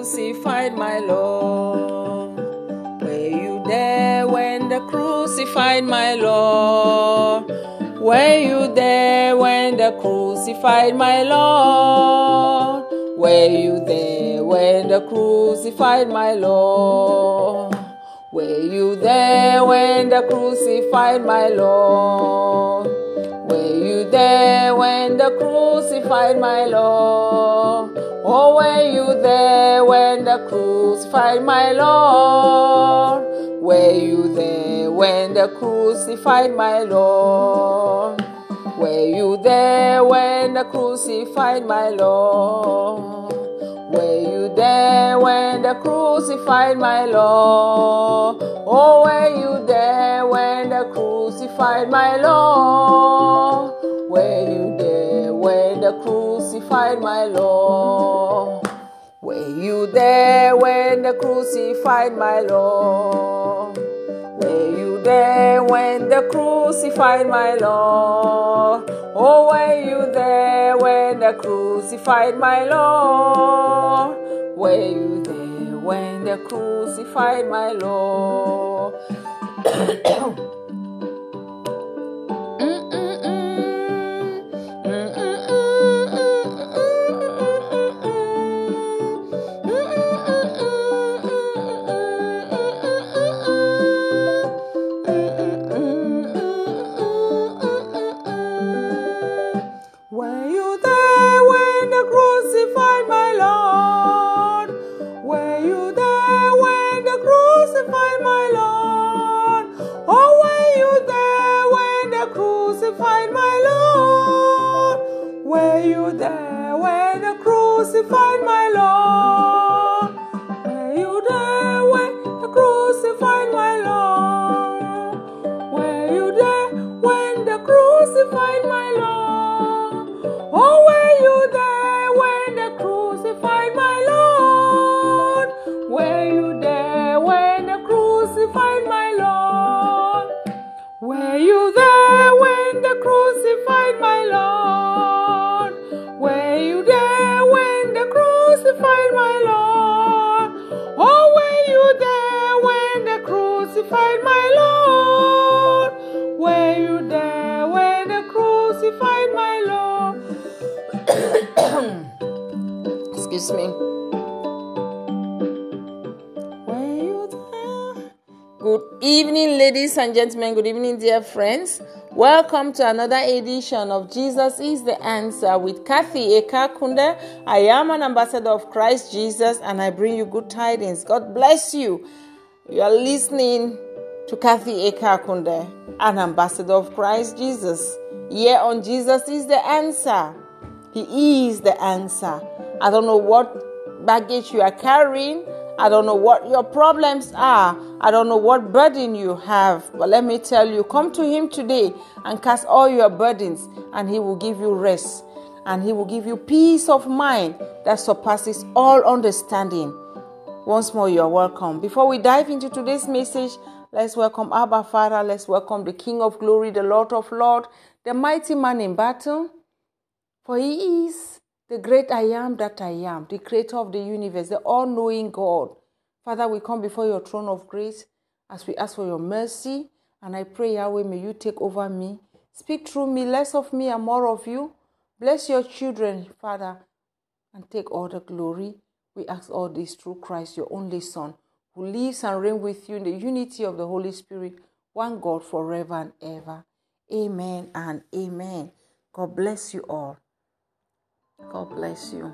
crucified my Lord? Were you there when they crucified my Lord? Were you there when they crucified my Lord? Were you there when they crucified my Lord? Were you there when they crucified my Lord? Were you there when they crucified my Lord? Oh, were you there when the crucified my Lord? Were you there when the crucified my Lord? Were you there when the crucified my Lord? Were you there when they crucified my Lord? Oh, were you there when the crucified my Lord? Were you crucified my Lord? Were you there when they crucified my Lord? Were you there when they crucified my Lord? Oh, were you there when they crucified my Lord? Were you there when they crucified my Lord? and gentlemen. Good evening, dear friends. Welcome to another edition of Jesus is the Answer with Kathy Ekakunde. I am an ambassador of Christ Jesus and I bring you good tidings. God bless you. You are listening to Kathy Ekakunde, an ambassador of Christ Jesus. Here on Jesus is the Answer. He is the answer. I don't know what baggage you are carrying. I don't know what your problems are. I don't know what burden you have. But let me tell you, come to Him today and cast all your burdens, and He will give you rest. And He will give you peace of mind that surpasses all understanding. Once more, you are welcome. Before we dive into today's message, let's welcome Abba Father. Let's welcome the King of Glory, the Lord of Lords, the mighty man in battle. For he is the great I am that I am, the creator of the universe, the all knowing God. Father, we come before your throne of grace as we ask for your mercy. And I pray, Yahweh, may you take over me. Speak through me, less of me and more of you. Bless your children, Father, and take all the glory. We ask all this through Christ, your only Son, who lives and reigns with you in the unity of the Holy Spirit, one God forever and ever. Amen and amen. God bless you all. God bless you.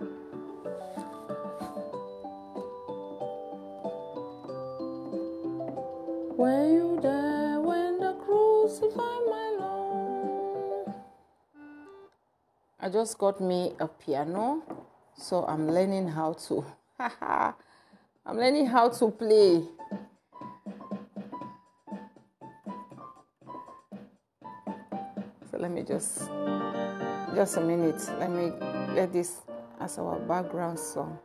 Were you there when the crucified my Lord? I just got me a piano, so I'm learning how to. I'm learning how to play. So let me just just a minute. Let me get this as our background song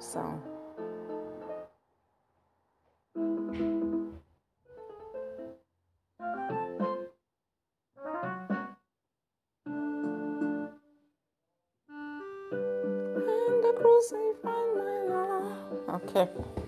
sound. Okay.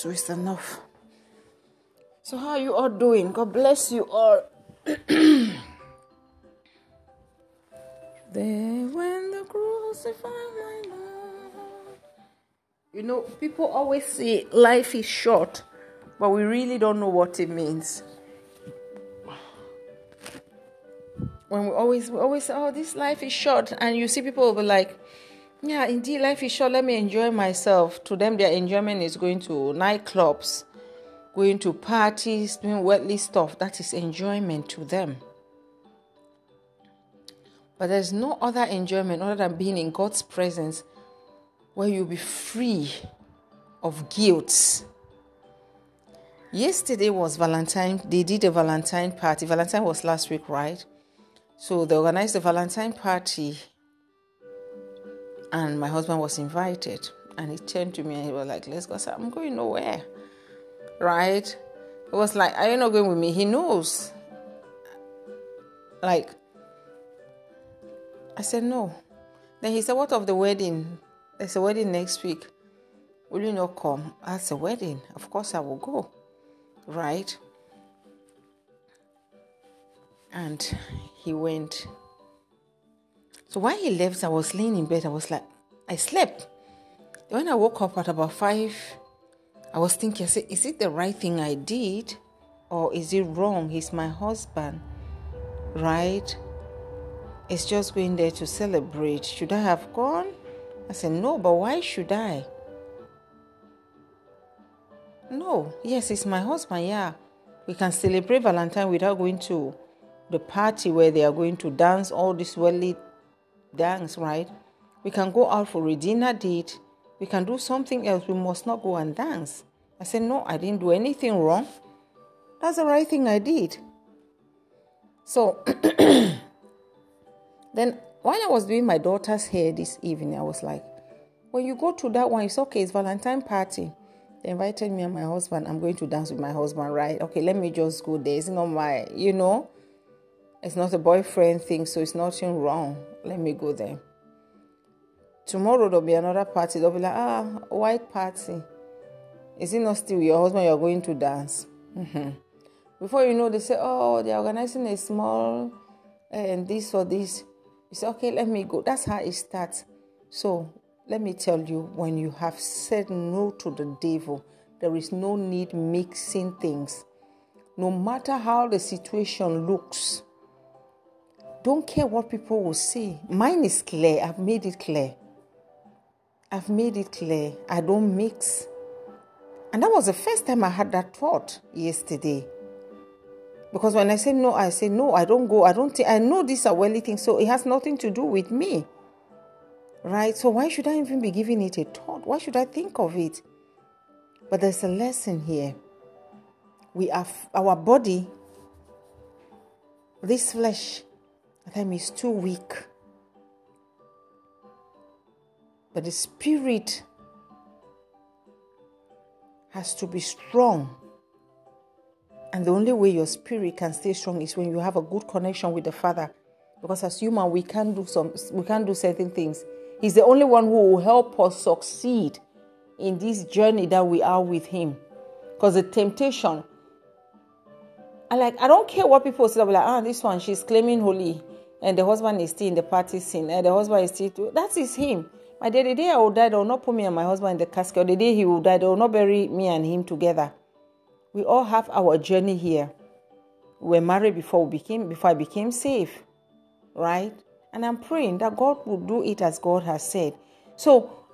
Two is enough. So how are you all doing? God bless you all. when the my Lord. You know, people always say life is short, but we really don't know what it means. When we always we always say, "Oh, this life is short," and you see people will be like, "Yeah, indeed, life is short. Let me enjoy myself." To them, their enjoyment is going to nightclubs, going to parties, doing worldly stuff. That is enjoyment to them. But there's no other enjoyment other than being in God's presence where you'll be free of guilt. Yesterday was Valentine. They did a Valentine party. Valentine was last week, right? So they organized a Valentine party, and my husband was invited. And he turned to me and he was like, Let's go. I said, I'm going nowhere. Right? It was like, Are you not going with me? He knows. Like, I said, No. Then he said, What of the wedding? There's a wedding next week. Will you not come? That's a wedding. Of course, I will go. Right? And he went. So while he left, I was laying in bed. I was like, I slept. When I woke up at about five, I was thinking, I said, is it the right thing I did? Or is it wrong? He's my husband. Right? It's just going there to celebrate. Should I have gone? I said, no, but why should I? No, yes, it's my husband, yeah. We can celebrate Valentine without going to the party where they are going to dance all this worldly dance, right? We can go out for a dinner date. We can do something else. We must not go and dance. I said, No, I didn't do anything wrong. That's the right thing I did. So then, while I was doing my daughter's hair this evening, I was like, When you go to that one, it's okay, it's Valentine party. They invited me and my husband. I'm going to dance with my husband, right? Okay, let me just go there. It's not my, you know, it's not a boyfriend thing, so it's nothing wrong. Let me go there. Tomorrow there'll be another party. They'll be like, ah, white party. Is it not still your husband you're going to dance? Mm-hmm. Before you know, they say, oh, they're organizing a small and this or this. You say, okay, let me go. That's how it starts. So let me tell you, when you have said no to the devil, there is no need mixing things. No matter how the situation looks, don't care what people will say. Mine is clear. I've made it clear. I've made it clear. I don't mix. And that was the first time I had that thought yesterday. Because when I say no, I say no, I don't go. I don't think I know this are worldly things, so it has nothing to do with me. Right? So why should I even be giving it a thought? Why should I think of it? But there's a lesson here. We have our body, this flesh, time is too weak. But the spirit has to be strong. And the only way your spirit can stay strong is when you have a good connection with the Father. Because as human, we can't do some we can't do certain things. He's the only one who will help us succeed in this journey that we are with him. Because the temptation, I like I don't care what people say, like, ah, this one, she's claiming holy, and the husband is still in the party scene, and the husband is still that is him. My day, the day I will die, they will not put me and my husband in the casket, or the day he will die, they will not bury me and him together. We all have our journey here. We were married before we became before I became safe, Right? And I'm praying that God will do it as God has said. So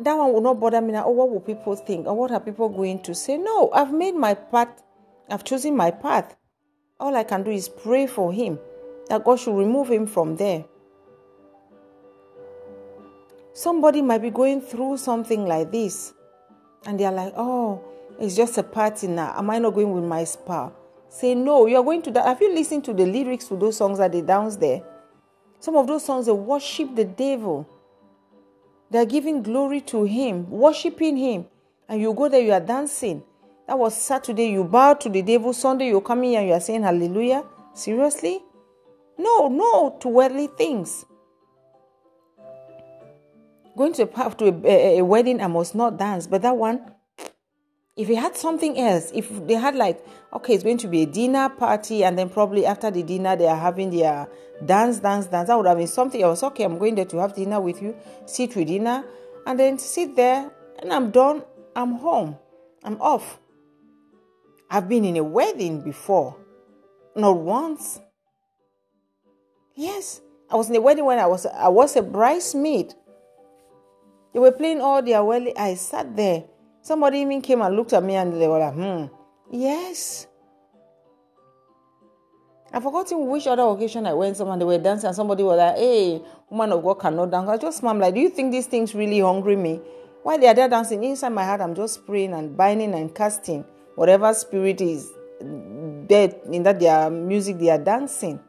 that one will not bother me now. Oh, what will people think? Or what are people going to say? No, I've made my path. I've chosen my path. All I can do is pray for him that God should remove him from there. Somebody might be going through something like this, and they're like, oh, it's just a party now. Am I not going with my spa? Say no, you're going to that. Have you listened to the lyrics to those songs that they dance there? Some of those songs they worship the devil. They're giving glory to him, worshiping him. And you go there, you are dancing. That was Saturday, you bow to the devil. Sunday, you're coming and you are saying hallelujah. Seriously? No, no to worldly things. Going to a, to a, a, a wedding, I must not dance. But that one, if he had something else, if they had like, okay, it's going to be a dinner party, and then probably after the dinner they are having their dance, dance, dance, that would have been something else. Okay, I'm going there to have dinner with you, sit with dinner, and then sit there, and I'm done. I'm home. I'm off. I've been in a wedding before, not once. Yes, I was in a wedding when I was I was a bridesmaid. They were playing all their well. I sat there Somebody even came and looked at me and they were like, hmm, yes. I've forgotten which other occasion I went, someone they were dancing and somebody was like, hey, woman of God cannot dance. I just smiled like, do you think these things really hungry me? While they are there dancing, inside my heart, I'm just praying and binding and casting whatever spirit is there in that their music they are dancing.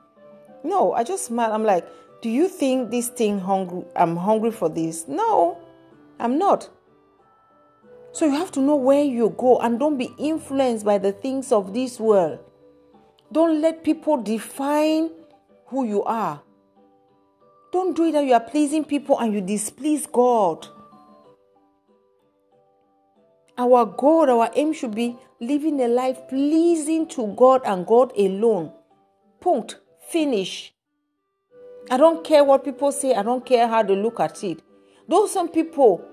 No, I just smile. I'm like, do you think this thing hungry? I'm hungry for this? No, I'm not. So you have to know where you go and don't be influenced by the things of this world. Don't let people define who you are. Don't do it that you are pleasing people and you displease God. Our goal, our aim should be living a life pleasing to God and God alone. Punct. Finish. I don't care what people say, I don't care how they look at it. Those some people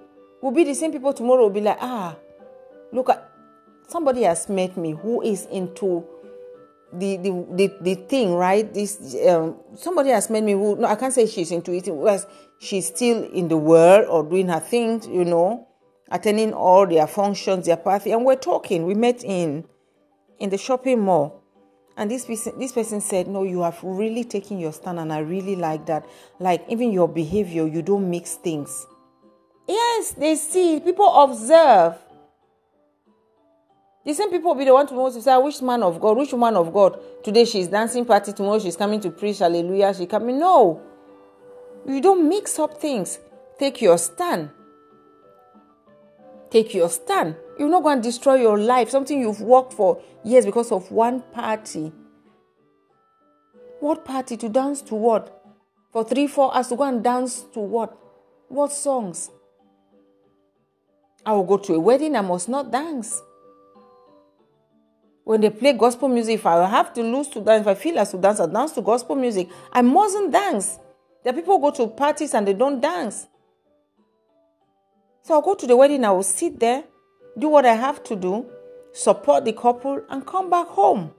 will be the same people tomorrow will be like, ah, look at somebody has met me who is into the the the, the thing, right? This um, somebody has met me who no, I can't say she's into it because she's still in the world or doing her things, you know, attending all their functions, their party, and we're talking. We met in in the shopping mall. And this person, this person said, No, you have really taken your stand, and I really like that. Like, even your behavior, you don't mix things. Yes, they see. People observe. The same people will be the one to say, which man of God, which woman of God. Today she's dancing party, tomorrow she's coming to preach, hallelujah, she coming. No. You don't mix up things. Take your stand. Take your stand. You're not going to destroy your life, something you've worked for years because of one party. What party? To dance to what? For three, four hours to go and dance to what? What songs? I will go to a wedding, I must not dance. When they play gospel music, if I have to lose to dance, if I feel as to dance, I dance to gospel music. I mustn't dance. There are people who go to parties and they don't dance. So I'll go to the wedding, I will sit there, do what I have to do, support the couple, and come back home.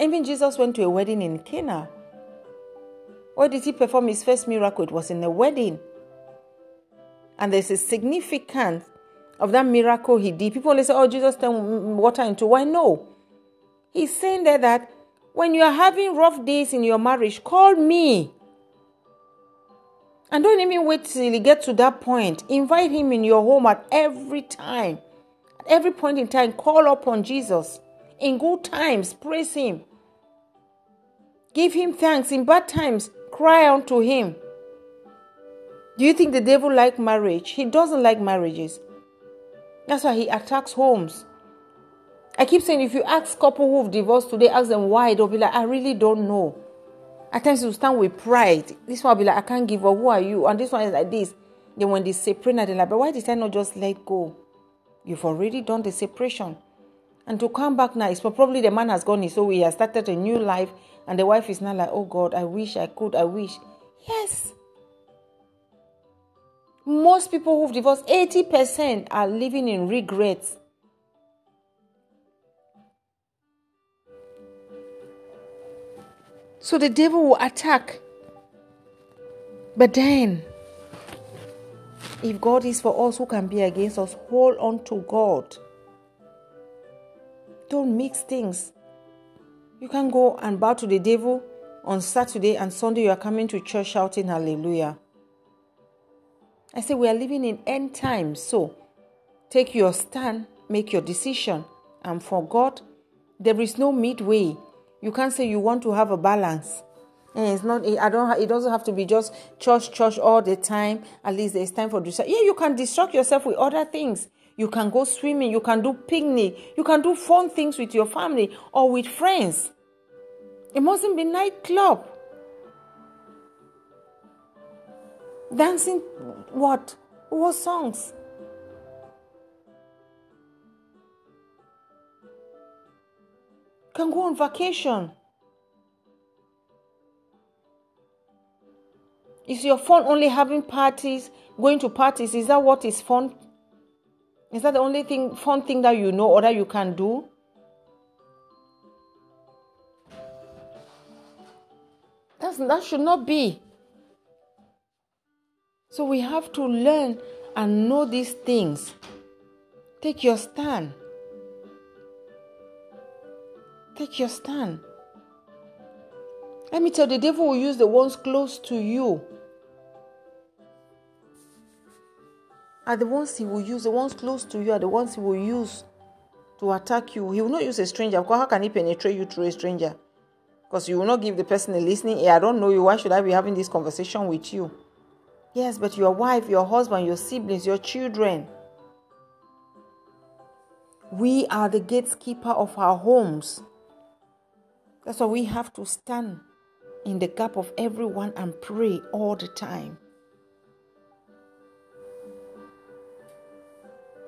Even Jesus went to a wedding in Cana. Where did he perform his first miracle? It was in a wedding. And there's a significance of that miracle he did. People only say, oh, Jesus turned water into wine. No. He's saying there that when you are having rough days in your marriage, call me. And don't even wait till you get to that point. Invite him in your home at every time. At every point in time, call upon Jesus. In good times, praise him. Give him thanks. In bad times, cry unto him. Do you think the devil like marriage? He doesn't like marriages. That's why he attacks homes. I keep saying if you ask couple who've divorced today, ask them why, they'll be like, I really don't know. At times you stand with pride. This one will be like, I can't give up. Who are you? And this one is like this. Then when they separate, they're like, but why did I not just let go? You've already done the separation. And to come back now, it's probably the man has gone his own. He has started a new life. And the wife is now like, oh God, I wish I could, I wish. Yes. Most people who've divorced, 80% are living in regrets. So the devil will attack. But then, if God is for us, who can be against us? Hold on to God. Don't mix things. You can go and bow to the devil on Saturday and Sunday you are coming to church shouting hallelujah. I say we are living in end times, so take your stand make your decision. And for God, there is no midway. You can't say you want to have a balance. And it's not. I don't. It doesn't have to be just church, church all the time. At least there's time for distraction. Yeah, you can distract yourself with other things. You can go swimming. You can do picnic. You can do fun things with your family or with friends. It mustn't be nightclub. Dancing, what? What songs? Can go on vacation. Is your fun only having parties, going to parties? Is that what is fun? Is that the only thing fun thing that you know or that you can do? That's, that should not be. So we have to learn and know these things. Take your stand. Take your stand. Let me tell you, the devil will use the ones close to you. Are the ones he will use, the ones close to you are the ones he will use to attack you. He will not use a stranger. Because how can he penetrate you through a stranger? Because you will not give the person a listening ear. I don't know you. Why should I be having this conversation with you? Yes, but your wife, your husband, your siblings, your children. We are the gatekeeper of our homes. That's why we have to stand in the gap of everyone and pray all the time.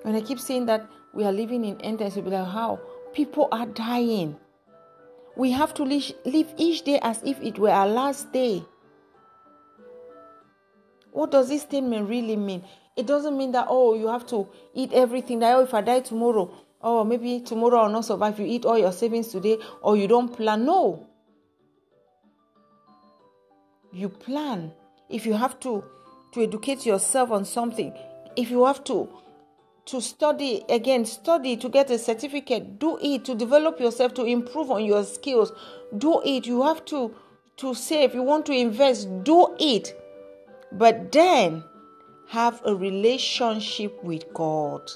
When I keep saying that we are living in end times, you'll be like, how? People are dying. We have to live each day as if it were our last day. What does this statement really mean? It doesn't mean that, oh, you have to eat everything. That, oh, if I die tomorrow, oh, maybe tomorrow I'll not survive. You eat all your savings today or you don't plan. No. You plan. If you have to to educate yourself on something if you have to to study again study to get a certificate do it to develop yourself to improve on your skills. Do it. You have to to save you want to invest do it. But then have a relationship with god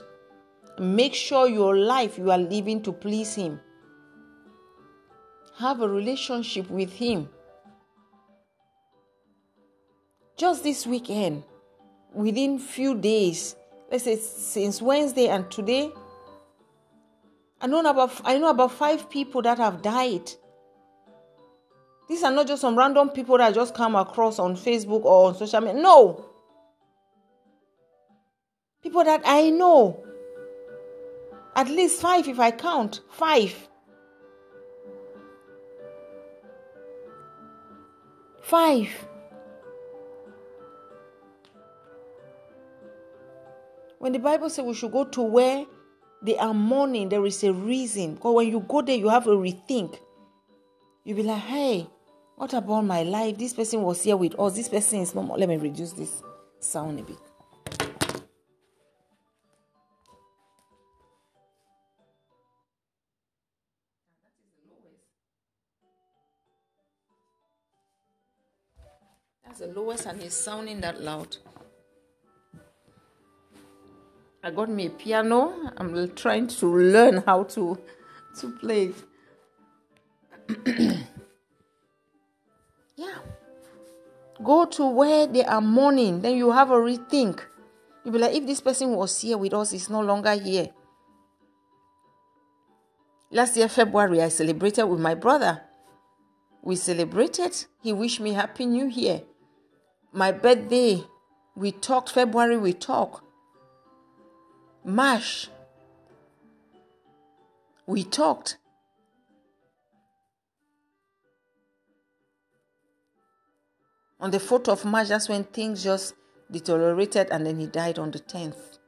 make sure your life you are living to please him have a relationship with him just this weekend, within few days, let's say since Wednesday and today, I know about I know about five people that have died. These are not just some random people that I just come across on Facebook or on social media. No. People that I know. At least five if I count. Five. Five. When the Bible says we should go to where they are mourning, there is a reason. Because when you go there, you have a rethink. You'll be like, hey, what about my life? This person was here with us. This person is no more. Let me reduce this sound a bit. The lowest, and he's sounding that loud. I got me a piano. I'm trying to learn how to to play yeah. Go to where they are mourning, then you have a rethink. You'll be like, if this person was here with us, he's no longer here. Last year, February, I celebrated with my brother. We celebrated. He wished me Happy New Year. My birthday, we talked. February, we talked. March, we talked. On the 4th of March, that's when things just deteriorated, and then he died on the 10th.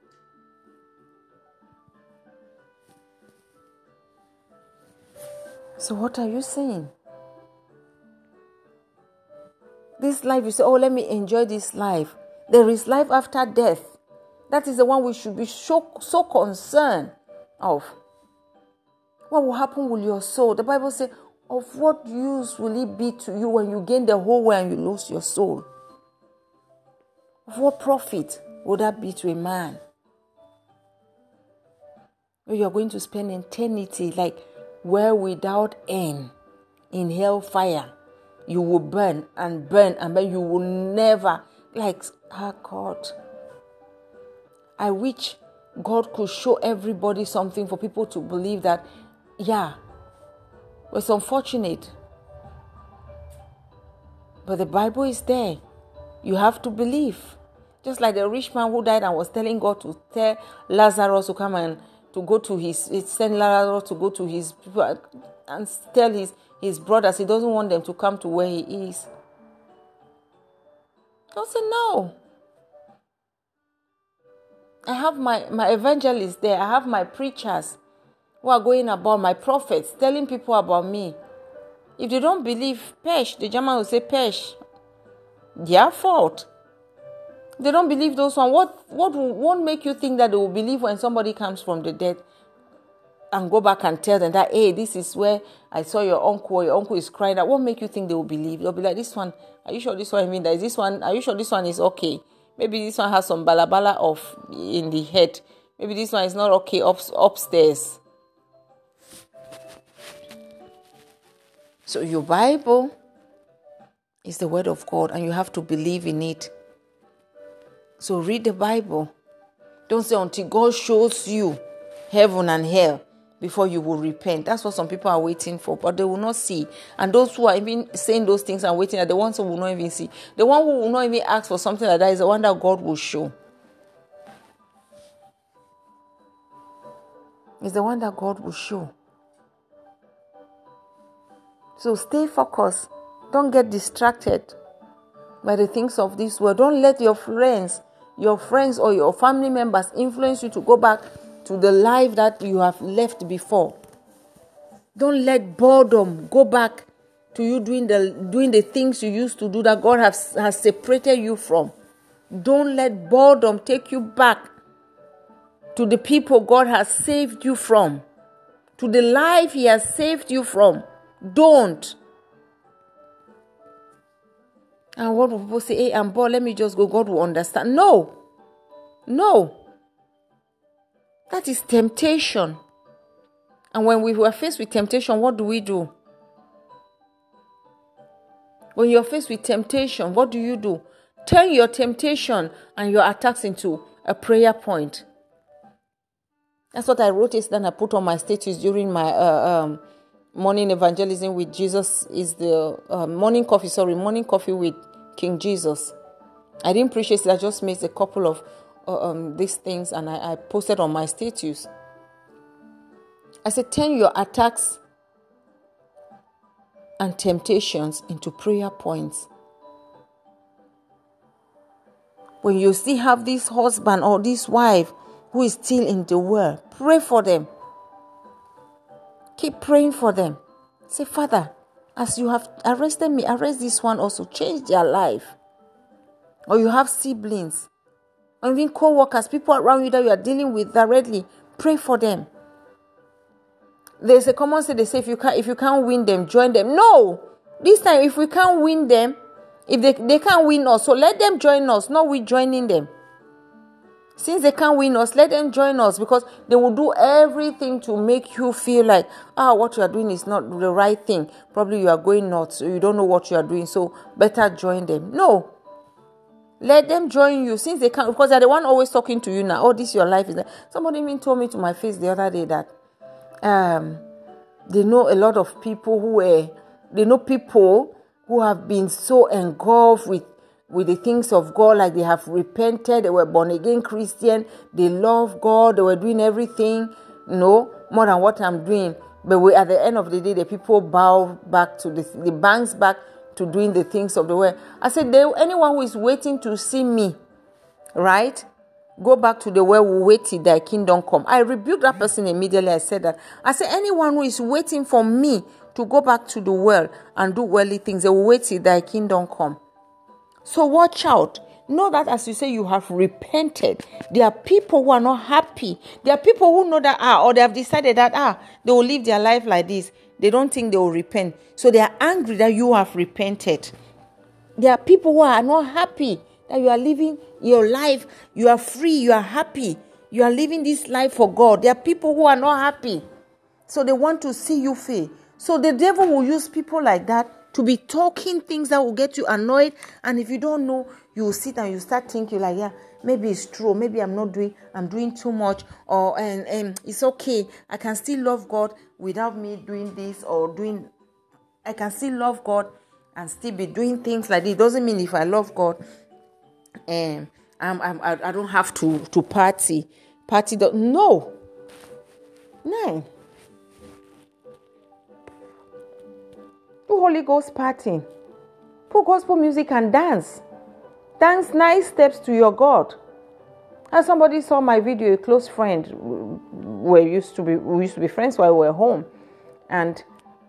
So, what are you saying? This life, you say, Oh, let me enjoy this life. There is life after death. That is the one we should be so, so concerned of. What will happen with your soul? The Bible says, Of what use will it be to you when you gain the whole world and you lose your soul? Of what profit would that be to a man? you are going to spend eternity like where without end in hellfire. You will burn and burn and burn. You will never, like, oh God. I wish God could show everybody something for people to believe that, yeah, it's unfortunate. But the Bible is there. You have to believe. Just like the rich man who died and was telling God to tell Lazarus to come and to go to his, send Lazarus to go to his and tell his, his brothers he doesn't want them to come to where he is. God said, No. I have my, my evangelists there, I have my preachers who are going about, my prophets, telling people about me. If they don't believe, pesh, the German will say pesh. Their fault. They don't believe those one. What what won't make you think that they will believe when somebody comes from the dead and go back and tell them that hey, this is where I saw your uncle, your uncle is crying. That won't make you think they will believe. They'll be like, This one, are you sure this one I mean that is this one? Are you sure this one is okay? Maybe this one has some balabala of in the head. Maybe this one is not okay up, upstairs. So your Bible is the word of God and you have to believe in it. So read the Bible. Don't say until God shows you heaven and hell before you will repent. That's what some people are waiting for, but they will not see. And those who are even saying those things and waiting are the ones who will not even see. The one who will not even ask for something like that is the one that God will show. Is the one that God will show. So stay focused. Don't get distracted by the things of this world. Don't let your friends your friends or your family members influence you to go back to the life that you have left before. Don't let boredom go back to you doing the doing the things you used to do that God has, has separated you from. Don't let boredom take you back to the people God has saved you from, to the life He has saved you from. Don't. And what will people say? Hey, I'm bored. Let me just go. God will understand. No. No. That is temptation. And when we were faced with temptation, what do we do? When you're faced with temptation, what do you do? Turn your temptation and your attacks into a prayer point. That's what I wrote yesterday and I put on my status during my uh, um, morning evangelism with Jesus is the uh, morning coffee, sorry, morning coffee with King Jesus. I didn't preach it, I just made a couple of um, these things and I, I posted on my status. I said, turn your attacks and temptations into prayer points. When you still have this husband or this wife who is still in the world, pray for them. Keep praying for them. Say, Father, as you have arrested me, arrest this one also. Change their life. Or you have siblings, or even co workers, people around you that you are dealing with directly. Pray for them. There's a common say they say if you can't if you can't win them, join them. No! This time if we can't win them, if they, they can't win us, so let them join us, not we joining them. Since they can't win us, let them join us because they will do everything to make you feel like, ah, what you are doing is not the right thing. Probably you are going nuts, you don't know what you are doing, so better join them. No. Let them join you since they can't, because they're the one always talking to you now. Oh, this your life is that. Somebody even told me to my face the other day that um, they know a lot of people who were, they know people who have been so engulfed with with the things of God, like they have repented, they were born again Christian, they love God, they were doing everything, you know, more than what I'm doing. But we, at the end of the day, the people bow back to the, the banks back to doing the things of the world. I said, anyone who is waiting to see me, right? Go back to the world, will wait till thy kingdom come. I rebuked that person immediately. I said that. I said, anyone who is waiting for me to go back to the world and do worldly things, they will wait till thy kingdom come. So watch out. Know that as you say you have repented, there are people who are not happy. There are people who know that ah, or they have decided that ah, they will live their life like this. They don't think they will repent. So they are angry that you have repented. There are people who are not happy that you are living your life, you are free, you are happy. You are living this life for God. There are people who are not happy. So they want to see you fail. So the devil will use people like that to be talking things that will get you annoyed. And if you don't know, you will sit and you start thinking like, yeah, maybe it's true. Maybe I'm not doing, I'm doing too much. Or and, and it's okay. I can still love God without me doing this or doing. I can still love God and still be doing things like this. Doesn't mean if I love God, and um, I'm, I'm, I don't have to to party. Party. Don't, no. No. Do Holy Ghost partying. Put gospel music and dance. Dance nice steps to your God. And somebody saw my video, a close friend, we used to be we used to be friends while we were home, and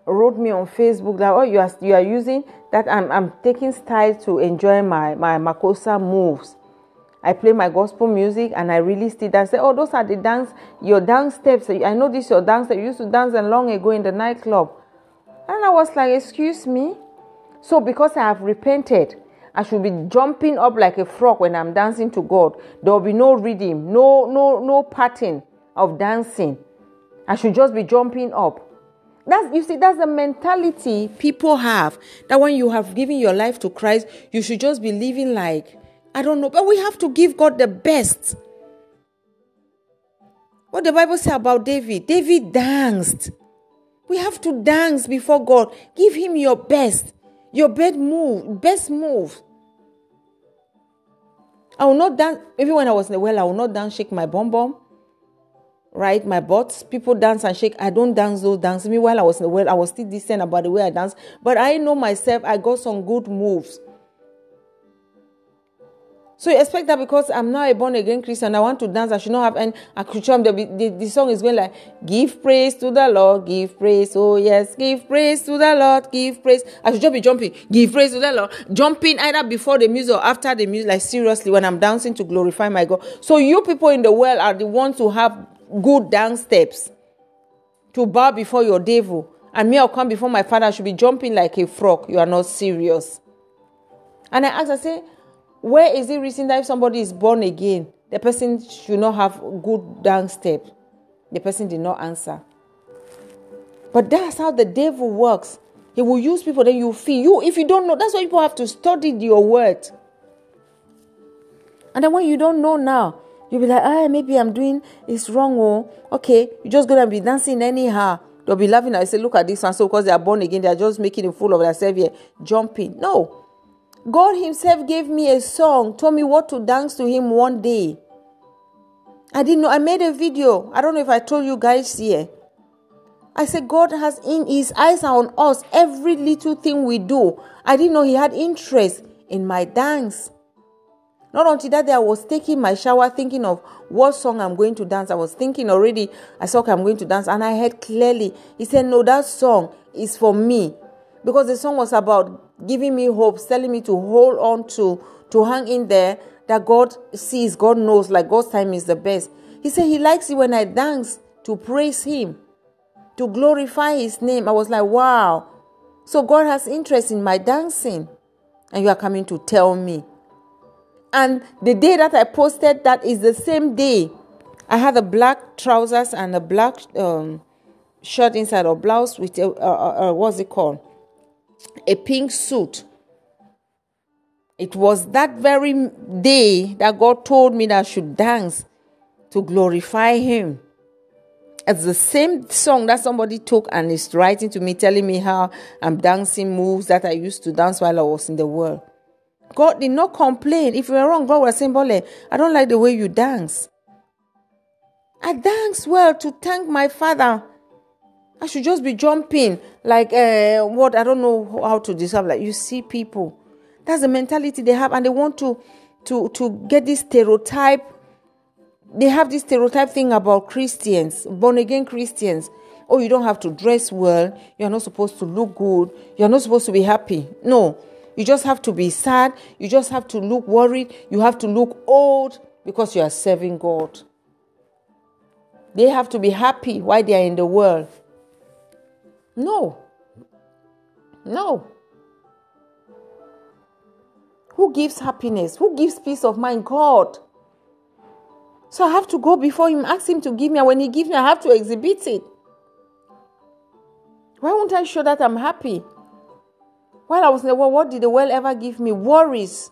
wrote me on Facebook that oh you are you are using that I'm I'm taking style to enjoy my my makossa moves. I play my gospel music and I released it and say, Oh, those are the dance, your dance steps. I know this your dance that you used to dance them long ago in the nightclub. And I was like, Excuse me? So because I have repented, I should be jumping up like a frog when I'm dancing to God. There will be no rhythm, no, no, no pattern of dancing. I should just be jumping up. That's you see, that's the mentality people have. That when you have given your life to Christ, you should just be living like I don't know, but we have to give God the best. What the Bible says about David, David danced. We have to dance before God. Give him your best, your best move, best move. I will not dance. Even when I was in the well, I will not dance, shake my bum bum right? My butt, people dance and shake. I don't dance those dances. Meanwhile, I was in the world, I was still decent about the way I dance. But I know myself, I got some good moves. So you expect that because I'm not a born again Christian, I want to dance, I should not have any accoutrement. The, the, the song is going like, give praise to the Lord, give praise, oh yes, give praise to the Lord, give praise. I should just be jumping, give praise to the Lord, jumping either before the music or after the music, like seriously, when I'm dancing to glorify my God. So you people in the world are the ones who have good dance steps to bow before your devil. And me, I'll come before my father, I should be jumping like a frog. You are not serious. And I asked, I say, where is it written that if somebody is born again, the person should not have good dance step? The person did not answer. But that's how the devil works. He will use people, then you feel you. If you don't know, that's why people have to study your word. And then when you don't know now, You'll be like, ah, maybe I'm doing it's wrong. Oh, okay. You just gonna be dancing anyhow. They'll be laughing. I say, look at this one. So because they are born again, they are just making a fool of themselves here, jumping. No. God Himself gave me a song, told me what to dance to Him one day. I didn't know. I made a video. I don't know if I told you guys here. I said, God has in His eyes are on us. Every little thing we do. I didn't know He had interest in my dance. Not until that day I was taking my shower thinking of what song I'm going to dance. I was thinking already, I saw okay, I'm going to dance, and I heard clearly. He said, No, that song is for me. Because the song was about giving me hope, telling me to hold on to, to hang in there, that God sees, God knows, like God's time is the best. He said he likes it when I dance to praise Him, to glorify His name. I was like, wow. So God has interest in my dancing. And you are coming to tell me and the day that I posted that is the same day I had a black trousers and a black um, shirt inside or blouse with a, uh, uh, uh, what's it called? A pink suit. It was that very day that God told me that I should dance to glorify Him. It's the same song that somebody took and is writing to me, telling me how I'm dancing moves that I used to dance while I was in the world. God did not complain. If you were wrong, God was saying, Bole, I don't like the way you dance. I dance well to thank my father. I should just be jumping like uh, what I don't know how to describe. Like you see people, that's the mentality they have, and they want to to to get this stereotype. They have this stereotype thing about Christians, born again Christians. Oh, you don't have to dress well. You're not supposed to look good. You're not supposed to be happy. No, you just have to be sad. You just have to look worried. You have to look old because you are serving God. They have to be happy while they are in the world. No. No. Who gives happiness? Who gives peace of mind? God. So I have to go before him, ask him to give me. And when he gives me, I have to exhibit it. Why won't I show that I'm happy? While I was in the world, what did the world ever give me? Worries,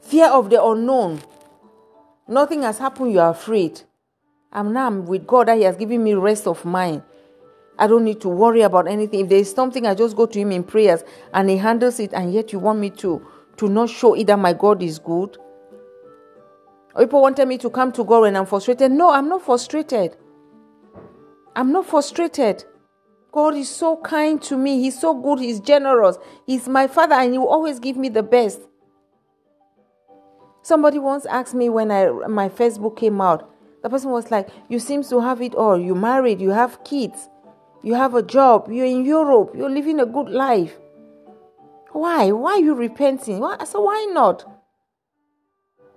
fear of the unknown. Nothing has happened, you are afraid. I'm now with God that He has given me rest of mind. I don't need to worry about anything. If there is something, I just go to Him in prayers and He handles it, and yet you want me to, to not show it that my God is good. People wanted me to come to God when I'm frustrated. No, I'm not frustrated. I'm not frustrated. God is so kind to me. He's so good. He's generous. He's my father, and He will always give me the best. Somebody once asked me when I my Facebook came out. The person was like, "You seem to have it all. You married. You have kids. You have a job. You're in Europe. You're living a good life. Why? Why are you repenting? Why? I said, why not?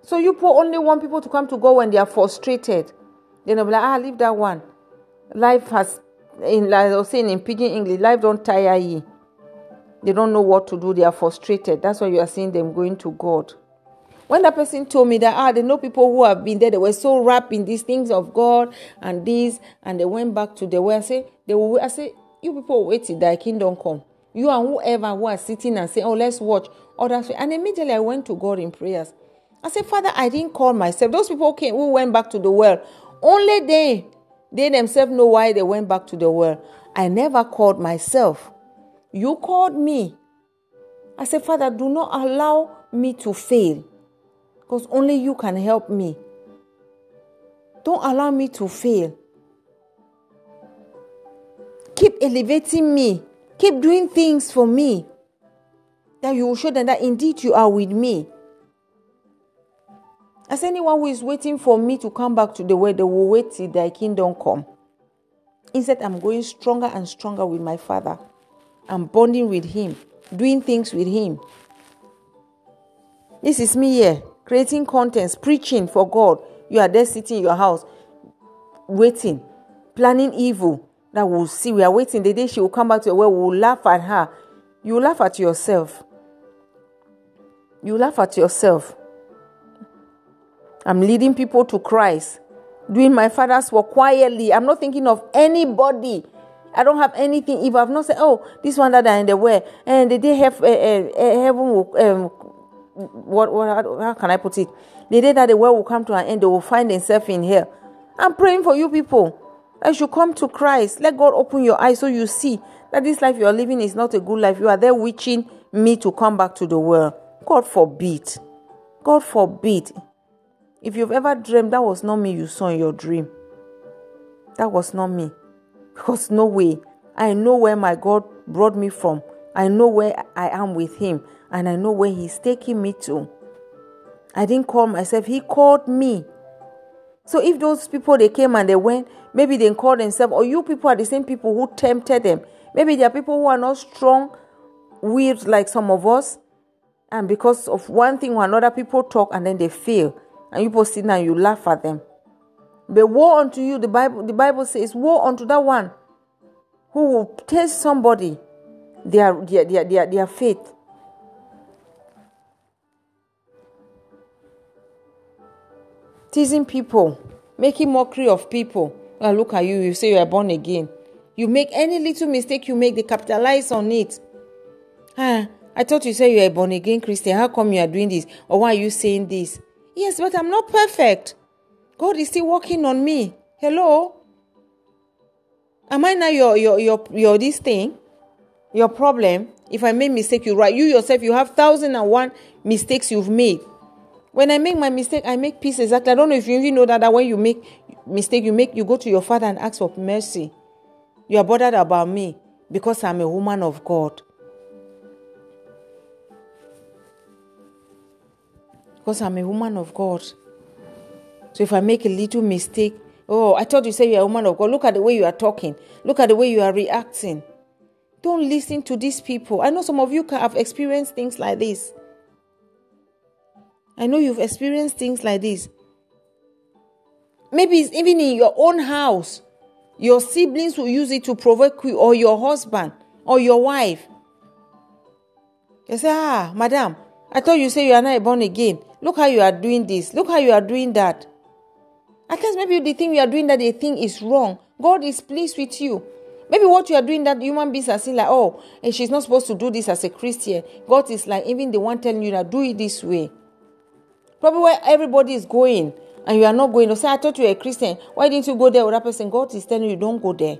So you only want people to come to God when they are frustrated. Then they'll be like, ah, leave that one. Life has, in like I was saying in pidgin English, life don't tire you. They don't know what to do. They are frustrated. That's why you are seeing them going to God. When that person told me that, ah, they know people who have been there, they were so wrapped in these things of God and this, and they went back to the way I say, they will, I say, you people wait till thy kingdom come. You and whoever who are sitting and say, oh, let's watch others. And immediately I went to God in prayers. I said, Father, I didn't call myself. Those people came who went back to the well. Only they, they themselves know why they went back to the well. I never called myself. You called me. I said, Father, do not allow me to fail because only you can help me. Don't allow me to fail. Keep elevating me. Keep doing things for me. That you will show them that indeed you are with me. As anyone who is waiting for me to come back to the world, they will wait till thy kingdom come. Instead, I'm going stronger and stronger with my Father. I'm bonding with Him, doing things with Him. This is me here creating contents, preaching for God. You are there sitting in your house, waiting, planning evil that we'll see. We are waiting. The day she will come back to where we will laugh at her. You laugh at yourself. You laugh at yourself. I'm leading people to Christ, doing my father's work quietly. I'm not thinking of anybody. I don't have anything. If I've not said, oh, this one that are in the way, and the day have, uh, uh, heaven will um, what, what how can I put it? The day that the world will come to an end, they will find themselves in here. I'm praying for you people. That you come to Christ. Let God open your eyes so you see that this life you are living is not a good life. You are there wishing me to come back to the world. God forbid. God forbid. If you've ever dreamed that was not me you saw in your dream, that was not me. Because no way. I know where my God brought me from. I know where I am with Him and I know where He's taking me to. I didn't call myself, He called me. So if those people they came and they went, maybe they called themselves, or you people are the same people who tempted them. Maybe there are people who are not strong willed like some of us, and because of one thing or another, people talk and then they fail, and you people sit and you laugh at them. But woe unto you, the Bible, the Bible says, woe unto that one who will test somebody their their their their, their faith teasing people, making mockery of people. Well, look at you, you say you are born again. You make any little mistake you make, they capitalize on it. Ah, I thought you said you are born again Christian. How come you are doing this? Or why are you saying this? Yes, but I'm not perfect. God is still working on me. Hello? Am I now your your your your this thing? Your problem? If I make mistake, you right. You yourself, you have thousand and one mistakes you've made. When I make my mistake, I make peace exactly. I don't know if you even know that, that when you make mistake, you make you go to your father and ask for mercy. You are bothered about me because I'm a woman of God. Because I'm a woman of God. So if I make a little mistake, oh, I thought you said you're a woman of God. Look at the way you are talking. Look at the way you are reacting. Don't listen to these people. I know some of you have experienced things like this. I know you've experienced things like this. Maybe it's even in your own house. Your siblings will use it to provoke you, or your husband, or your wife. You say, Ah, madam, I thought you say you are not born again. Look how you are doing this. Look how you are doing that. At least maybe the thing you are doing that they think is wrong. God is pleased with you. Maybe what you are doing that human beings are saying like, oh, and she's not supposed to do this as a Christian. God is like even the one telling you that do it this way. Probably where everybody is going and you are not going. to say, I thought you were a Christian. Why didn't you go there with that person? God is telling you, don't go there.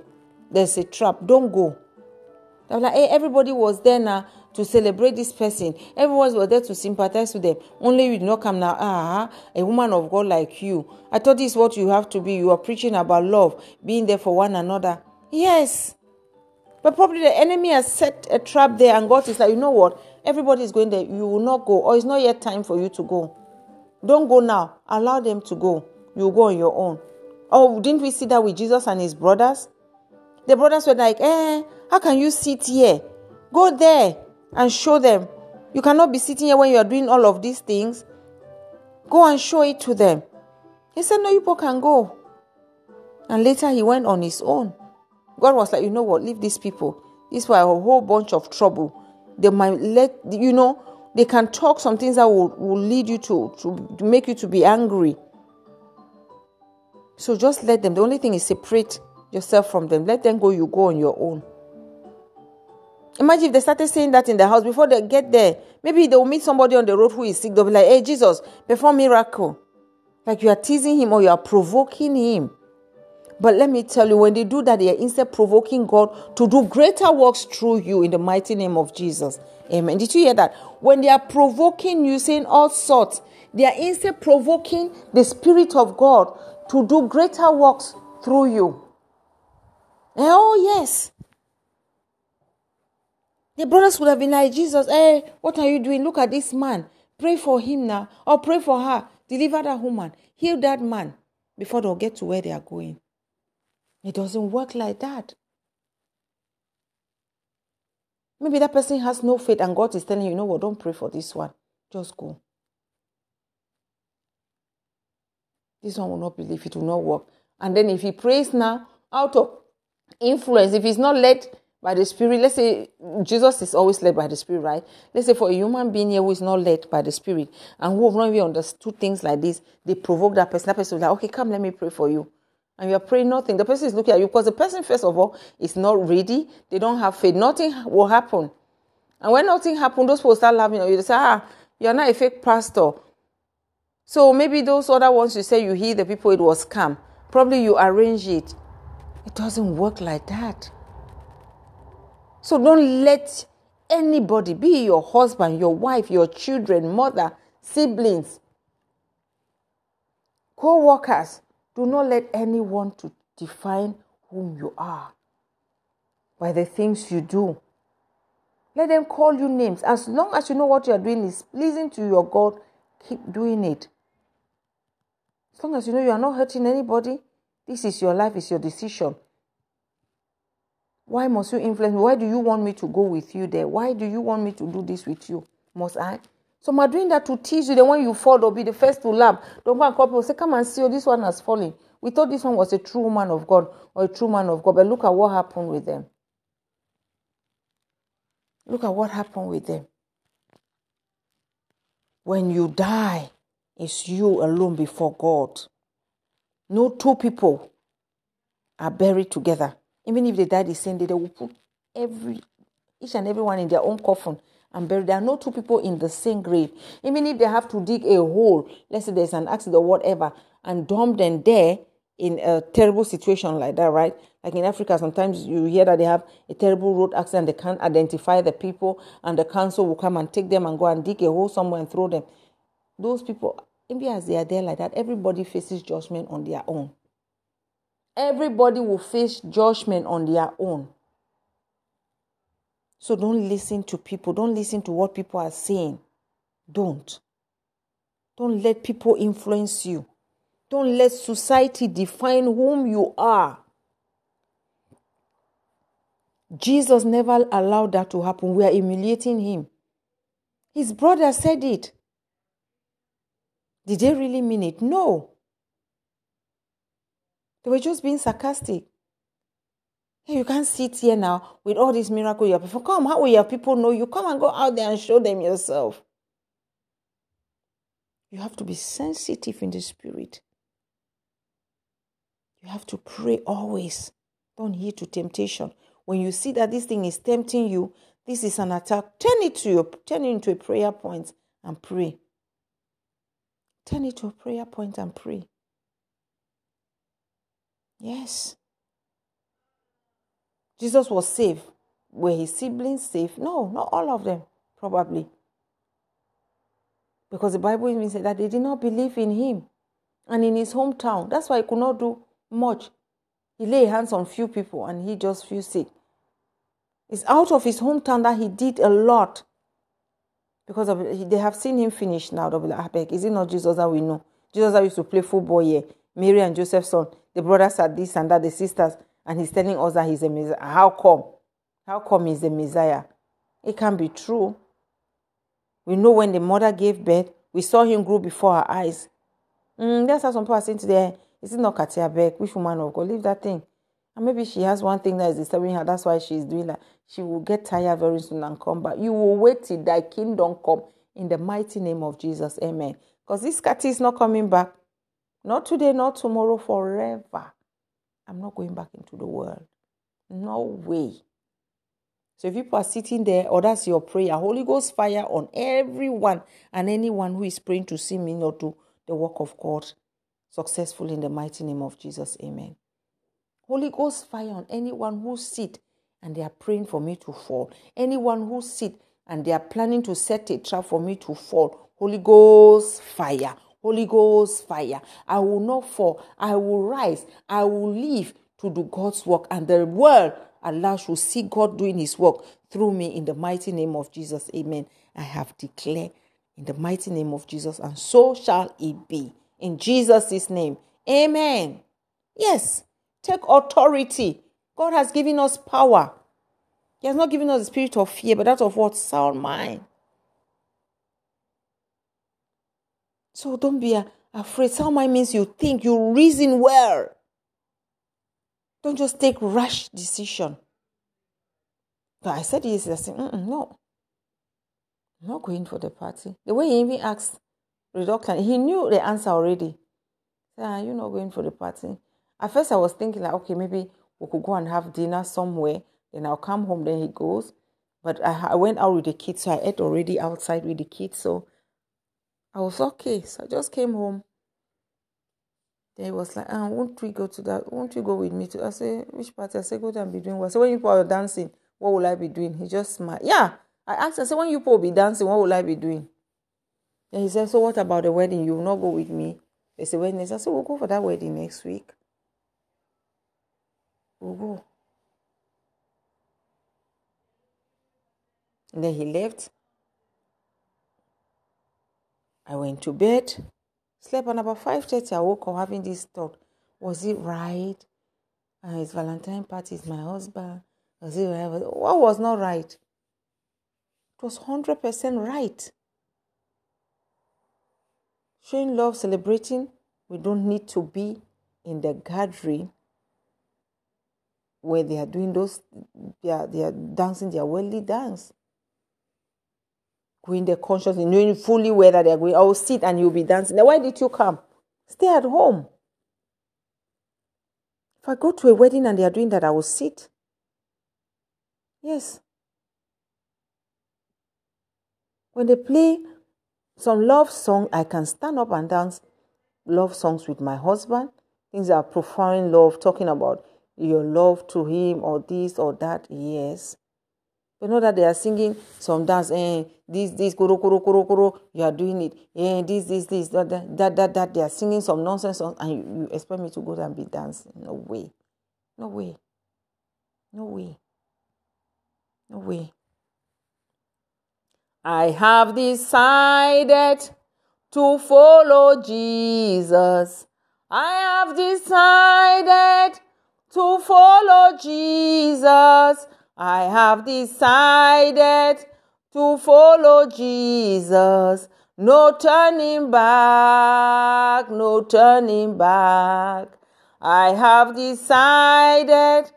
There's a trap. Don't go. Like, hey, everybody was there now to celebrate this person. Everyone was there to sympathize with them. Only you did not come now. Ah, a woman of God like you. I thought this is what you have to be. You are preaching about love, being there for one another. Yes. But probably the enemy has set a trap there, and God is like, you know what? Everybody is going there. You will not go, or it's not yet time for you to go. Don't go now. Allow them to go. You go on your own. Oh, didn't we see that with Jesus and his brothers? The brothers were like, eh, how can you sit here? Go there and show them. You cannot be sitting here when you are doing all of these things. Go and show it to them. He said, No, you people can go. And later he went on his own. God was like, You know what? Leave these people. These were a whole bunch of trouble. They might let, you know, they can talk some things that will, will lead you to, to, make you to be angry. So just let them. The only thing is separate yourself from them. Let them go, you go on your own. Imagine if they started saying that in the house before they get there. Maybe they will meet somebody on the road who is sick. They'll be like, hey, Jesus, perform miracle. Like you are teasing him or you are provoking him. But let me tell you, when they do that, they are instead provoking God to do greater works through you in the mighty name of Jesus. Amen. Did you hear that? When they are provoking you, saying all sorts, they are instead provoking the Spirit of God to do greater works through you. Eh, oh, yes. The brothers would have been like, Jesus, hey, what are you doing? Look at this man. Pray for him now. Or pray for her. Deliver that woman. Heal that man before they'll get to where they are going. It doesn't work like that. Maybe that person has no faith and God is telling you, you know what, don't pray for this one. Just go. This one will not believe it will not work. And then if he prays now out of influence, if he's not led by the Spirit, let's say Jesus is always led by the Spirit, right? Let's say for a human being here who is not led by the Spirit and who have not even understood things like this, they provoke that person. That person is like, okay, come, let me pray for you. And you are praying nothing. The person is looking at you because the person, first of all, is not ready. They don't have faith. Nothing will happen. And when nothing happens, those people start laughing at you. They say, ah, you're not a fake pastor. So maybe those other ones you say you hear the people, it was scam. Probably you arrange it. It doesn't work like that. So don't let anybody, be your husband, your wife, your children, mother, siblings, co workers, do not let anyone to define whom you are by the things you do. Let them call you names. As long as you know what you are doing is pleasing to your God, keep doing it. As long as you know you are not hurting anybody, this is your life, it's your decision. Why must you influence me? Why do you want me to go with you there? Why do you want me to do this with you? Must I? So am I doing that to teach you? Then when you fall, don't be the first to laugh. Don't go and call people. Say, come and see, oh, this one has fallen. We thought this one was a true man of God or a true man of God. But look at what happened with them. Look at what happened with them. When you die, it's you alone before God. No two people are buried together. Even if they die the same day, they will put every each and everyone in their own coffin and. There are no two people in the same grave. Even if they have to dig a hole, let's say there's an accident or whatever, and dump them there in a terrible situation like that, right? Like in Africa, sometimes you hear that they have a terrible road accident, they can't identify the people, and the council will come and take them and go and dig a hole somewhere and throw them. Those people, maybe as they are there like that, everybody faces judgment on their own. Everybody will face judgment on their own. So don't listen to people. Don't listen to what people are saying. Don't. Don't let people influence you. Don't let society define whom you are. Jesus never allowed that to happen. We are humiliating him. His brother said it. Did they really mean it? No. They were just being sarcastic. You can't sit here now with all these miracles you have performed. Come, how will your people know you? Come and go out there and show them yourself. You have to be sensitive in the spirit. You have to pray always. Don't heed to temptation. When you see that this thing is tempting you, this is an attack, turn it to your turn it into a prayer point and pray. Turn it to a prayer point and pray. Yes. Jesus was safe. Were his siblings safe? No, not all of them, probably. Because the Bible even said that they did not believe in him and in his hometown. That's why he could not do much. He lay hands on few people and he just feel sick. It's out of his hometown that he did a lot. Because of they have seen him finish now. Be like, is it not Jesus that we know? Jesus that used to play football here. Mary and Joseph's son. The brothers are this and that, the sisters. And he's telling us that he's a Messiah. How come? How come he's a Messiah? It can be true. We know when the mother gave birth, we saw him grow before our eyes. Mm, that's how some people are saying today. Is it not Katia Beck? Which woman of God? Leave that thing. And maybe she has one thing that is disturbing her. That's why she's doing that. She will get tired very soon and come back. You will wait till thy kingdom come in the mighty name of Jesus. Amen. Because this cat is not coming back. Not today, not tomorrow, forever. I'm not going back into the world. No way. So if people are sitting there, or that's your prayer, Holy Ghost fire on everyone and anyone who is praying to see me not do the work of God successful in the mighty name of Jesus. Amen. Holy Ghost fire on anyone who sit and they are praying for me to fall. Anyone who sit and they are planning to set a trap for me to fall. Holy Ghost fire. Holy Ghost fire. I will not fall. I will rise. I will live to do God's work. And the world Allah should see God doing his work through me in the mighty name of Jesus. Amen. I have declared in the mighty name of Jesus, and so shall it be. In Jesus' name. Amen. Yes. Take authority. God has given us power. He has not given us the spirit of fear, but that of what? Sound mind. So don't be afraid. Mind means you think, you reason well. Don't just take rash decision. But I said yes, I said, no. I'm not going for the party. The way he even asked doctor, he knew the answer already. Ah, you're not going for the party. At first, I was thinking like, okay, maybe we could go and have dinner somewhere. Then I'll come home. Then he goes. But I, I went out with the kids, so I ate already outside with the kids. So I was okay. So I just came home. Then he was like, ah, won't we go to that? Won't you go with me to? I said, which party? I said, go and be doing what? So when you are dancing, what will I be doing? He just smiled. Yeah. I asked, I said, when you will be dancing, what will I be doing? And he said, so what about the wedding? You will not go with me. They said, wedding. I said, we'll go for that wedding next week. We'll go. And then he left. I went to bed, slept, and about 5.30 I woke up having this thought. Was it right? Uh, his Valentine party is my husband. Was it right? What was not right? It was 100% right. Showing love, celebrating, we don't need to be in the gathering where they are doing those, they are, they are dancing their worldly dance. Going there consciously, knowing fully where they are going. I will sit and you'll be dancing. Now, why did you come? Stay at home. If I go to a wedding and they are doing that, I will sit. Yes. When they play some love song, I can stand up and dance love songs with my husband. Things that are profound love, talking about your love to him or this or that, yes. But not that they are singing some dance, eh, this, this, kuro, kuro, kuro, kuro, you are doing it, eh, this, this, this, that, that, that, that. They are singing some nonsense and you, you expect me to go there and be dancing. No way. No way. No way. No way. I have decided to follow Jesus. I have decided to follow Jesus. I have decided to follow Jesus. No turning back, no turning back. I have decided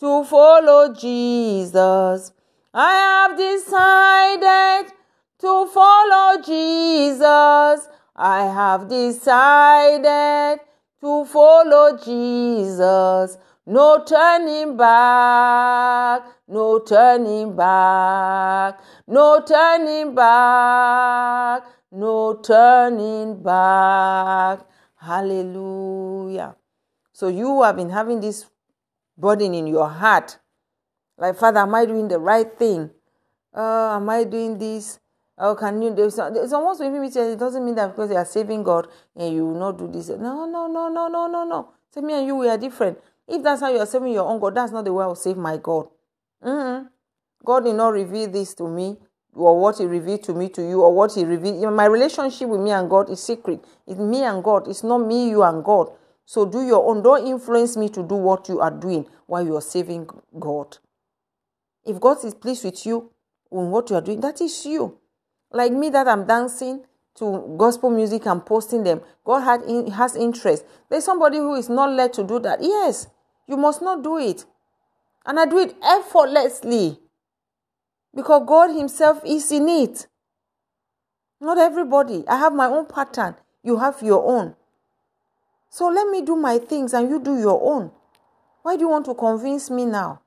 to follow Jesus. I have decided to follow Jesus. I have decided to follow Jesus. No turning back, no turning back, no turning back, no turning back. Hallelujah. So you have been having this burden in your heart. Like, Father, am I doing the right thing? Uh, am I doing this? Oh, can you? There's, there's almost maybe it doesn't mean that because you are saving God and you will not do this. No, no, no, no, no, no, no. Say me and you, we are different. If that's how you are saving your own God, that's not the way I will save my God. Mm-hmm. God did not reveal this to me, or what He revealed to me to you, or what He revealed. You know, my relationship with me and God is secret. It's me and God. It's not me, you, and God. So do your own. Don't influence me to do what you are doing while you are saving God. If God is pleased with you in what you are doing, that is you. Like me, that I'm dancing to gospel music and posting them. God had in, has interest. There's somebody who is not led to do that. Yes, you must not do it. And I do it effortlessly because God Himself is in it. Not everybody. I have my own pattern. You have your own. So let me do my things and you do your own. Why do you want to convince me now?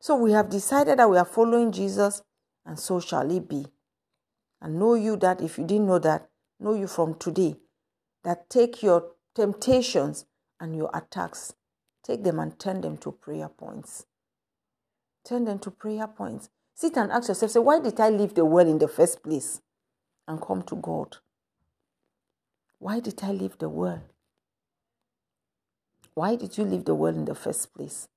So we have decided that we are following Jesus, and so shall it be. And know you that if you didn't know that, know you from today that take your temptations and your attacks, take them and turn them to prayer points. Turn them to prayer points. Sit and ask yourself, say, why did I leave the world in the first place? And come to God. Why did I leave the world? Why did you leave the world in the first place?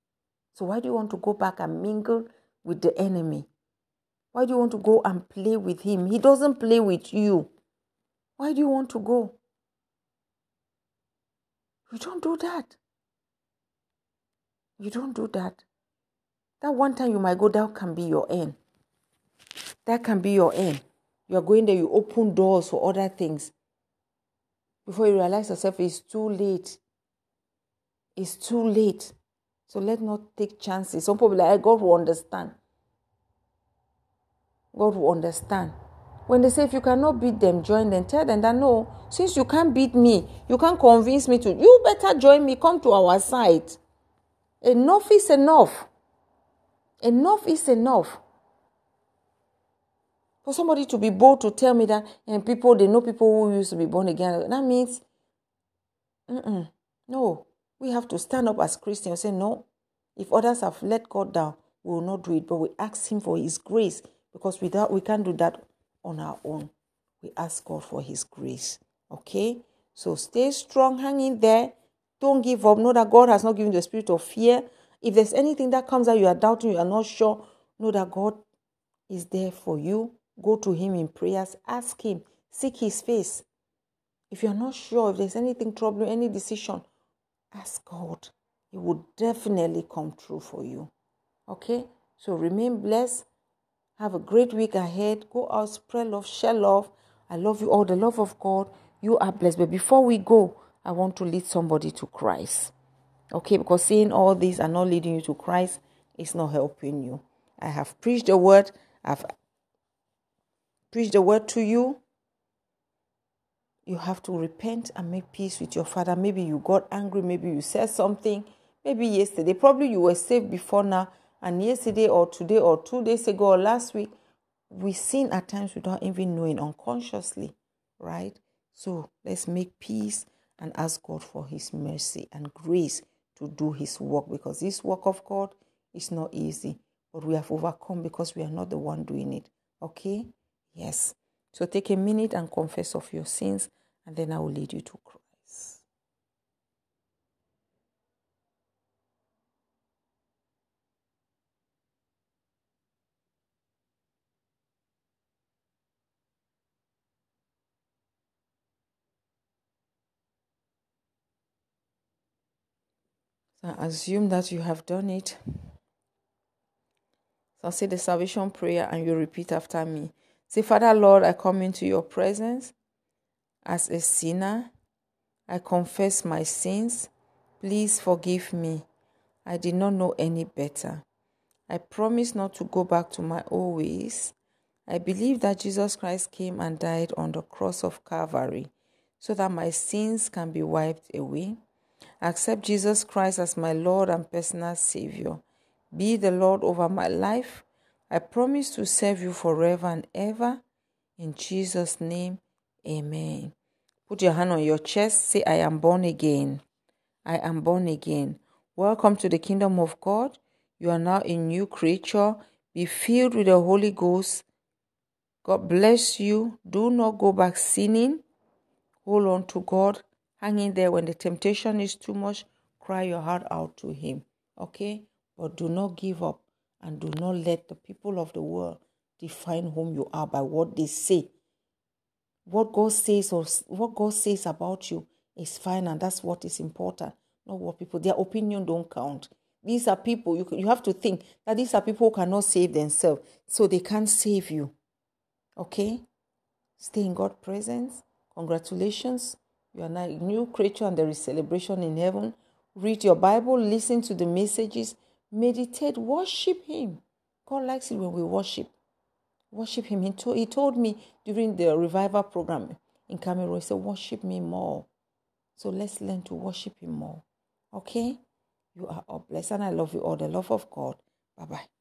So why do you want to go back and mingle with the enemy? Why do you want to go and play with him? He doesn't play with you. Why do you want to go? You don't do that. You don't do that. That one time you might go, that can be your end. That can be your end. You are going there, you open doors for other things. Before you realize yourself, it's too late. It's too late. So let's not take chances. Some people like, eh, God will understand. God will understand. When they say, if you cannot beat them, join them, tell them that no, since you can't beat me, you can't convince me to, you better join me, come to our side. Enough is enough. Enough is enough. For somebody to be bold to tell me that, and people, they know people who used to be born again, that means, no, we have to stand up as Christians and say, no, if others have let God down, we will not do it, but we ask Him for His grace because without we can't do that on our own. We ask God for His grace. Okay? So stay strong, hang in there. Don't give up. Know that God has not given you the spirit of fear. If there's anything that comes out, you are doubting, you are not sure, know that God is there for you. Go to Him in prayers. Ask Him. Seek His face. If you're not sure, if there's anything troubling, any decision, ask God. He will definitely come true for you. Okay? So remain blessed. Have a great week ahead. Go out, spread love, share love. I love you all. The love of God. You are blessed. But before we go, I want to lead somebody to Christ. Okay, because seeing all these and not leading you to Christ is not helping you. I have preached the word. I've preached the word to you. You have to repent and make peace with your father. Maybe you got angry. Maybe you said something. Maybe yesterday. Probably you were saved before now and yesterday or today or two days ago or last week, we sin at times without even knowing unconsciously, right? So let's make peace and ask God for His mercy and grace to do His work because this work of God is not easy, but we have overcome because we are not the one doing it. Okay? Yes. So take a minute and confess of your sins, and then I will lead you to Christ. Assume that you have done it. So say the salvation prayer and you repeat after me. Say, Father Lord, I come into your presence as a sinner. I confess my sins. Please forgive me. I did not know any better. I promise not to go back to my old ways. I believe that Jesus Christ came and died on the cross of Calvary so that my sins can be wiped away. Accept Jesus Christ as my Lord and personal Savior. Be the Lord over my life. I promise to serve you forever and ever. In Jesus' name, amen. Put your hand on your chest. Say, I am born again. I am born again. Welcome to the kingdom of God. You are now a new creature. Be filled with the Holy Ghost God bless you. Do not go back sinning. Hold on to God. Hang in there when the temptation is too much. Cry your heart out to Him. Okay? But do not give up and do not let the people of the world define whom you are by what they say. What God says or what God says about you is fine, and that's what is important. Not what people their opinion don't count. These are people you you have to think that these are people who cannot save themselves, so they can't save you. Okay? Stay in God's presence. Congratulations. You are a new creature and there is celebration in heaven. Read your Bible, listen to the messages, meditate, worship Him. God likes it when we worship. Worship Him. He told, he told me during the revival program in Cameroon, He said, Worship me more. So let's learn to worship Him more. Okay? You are all blessed and I love you all. The love of God. Bye bye.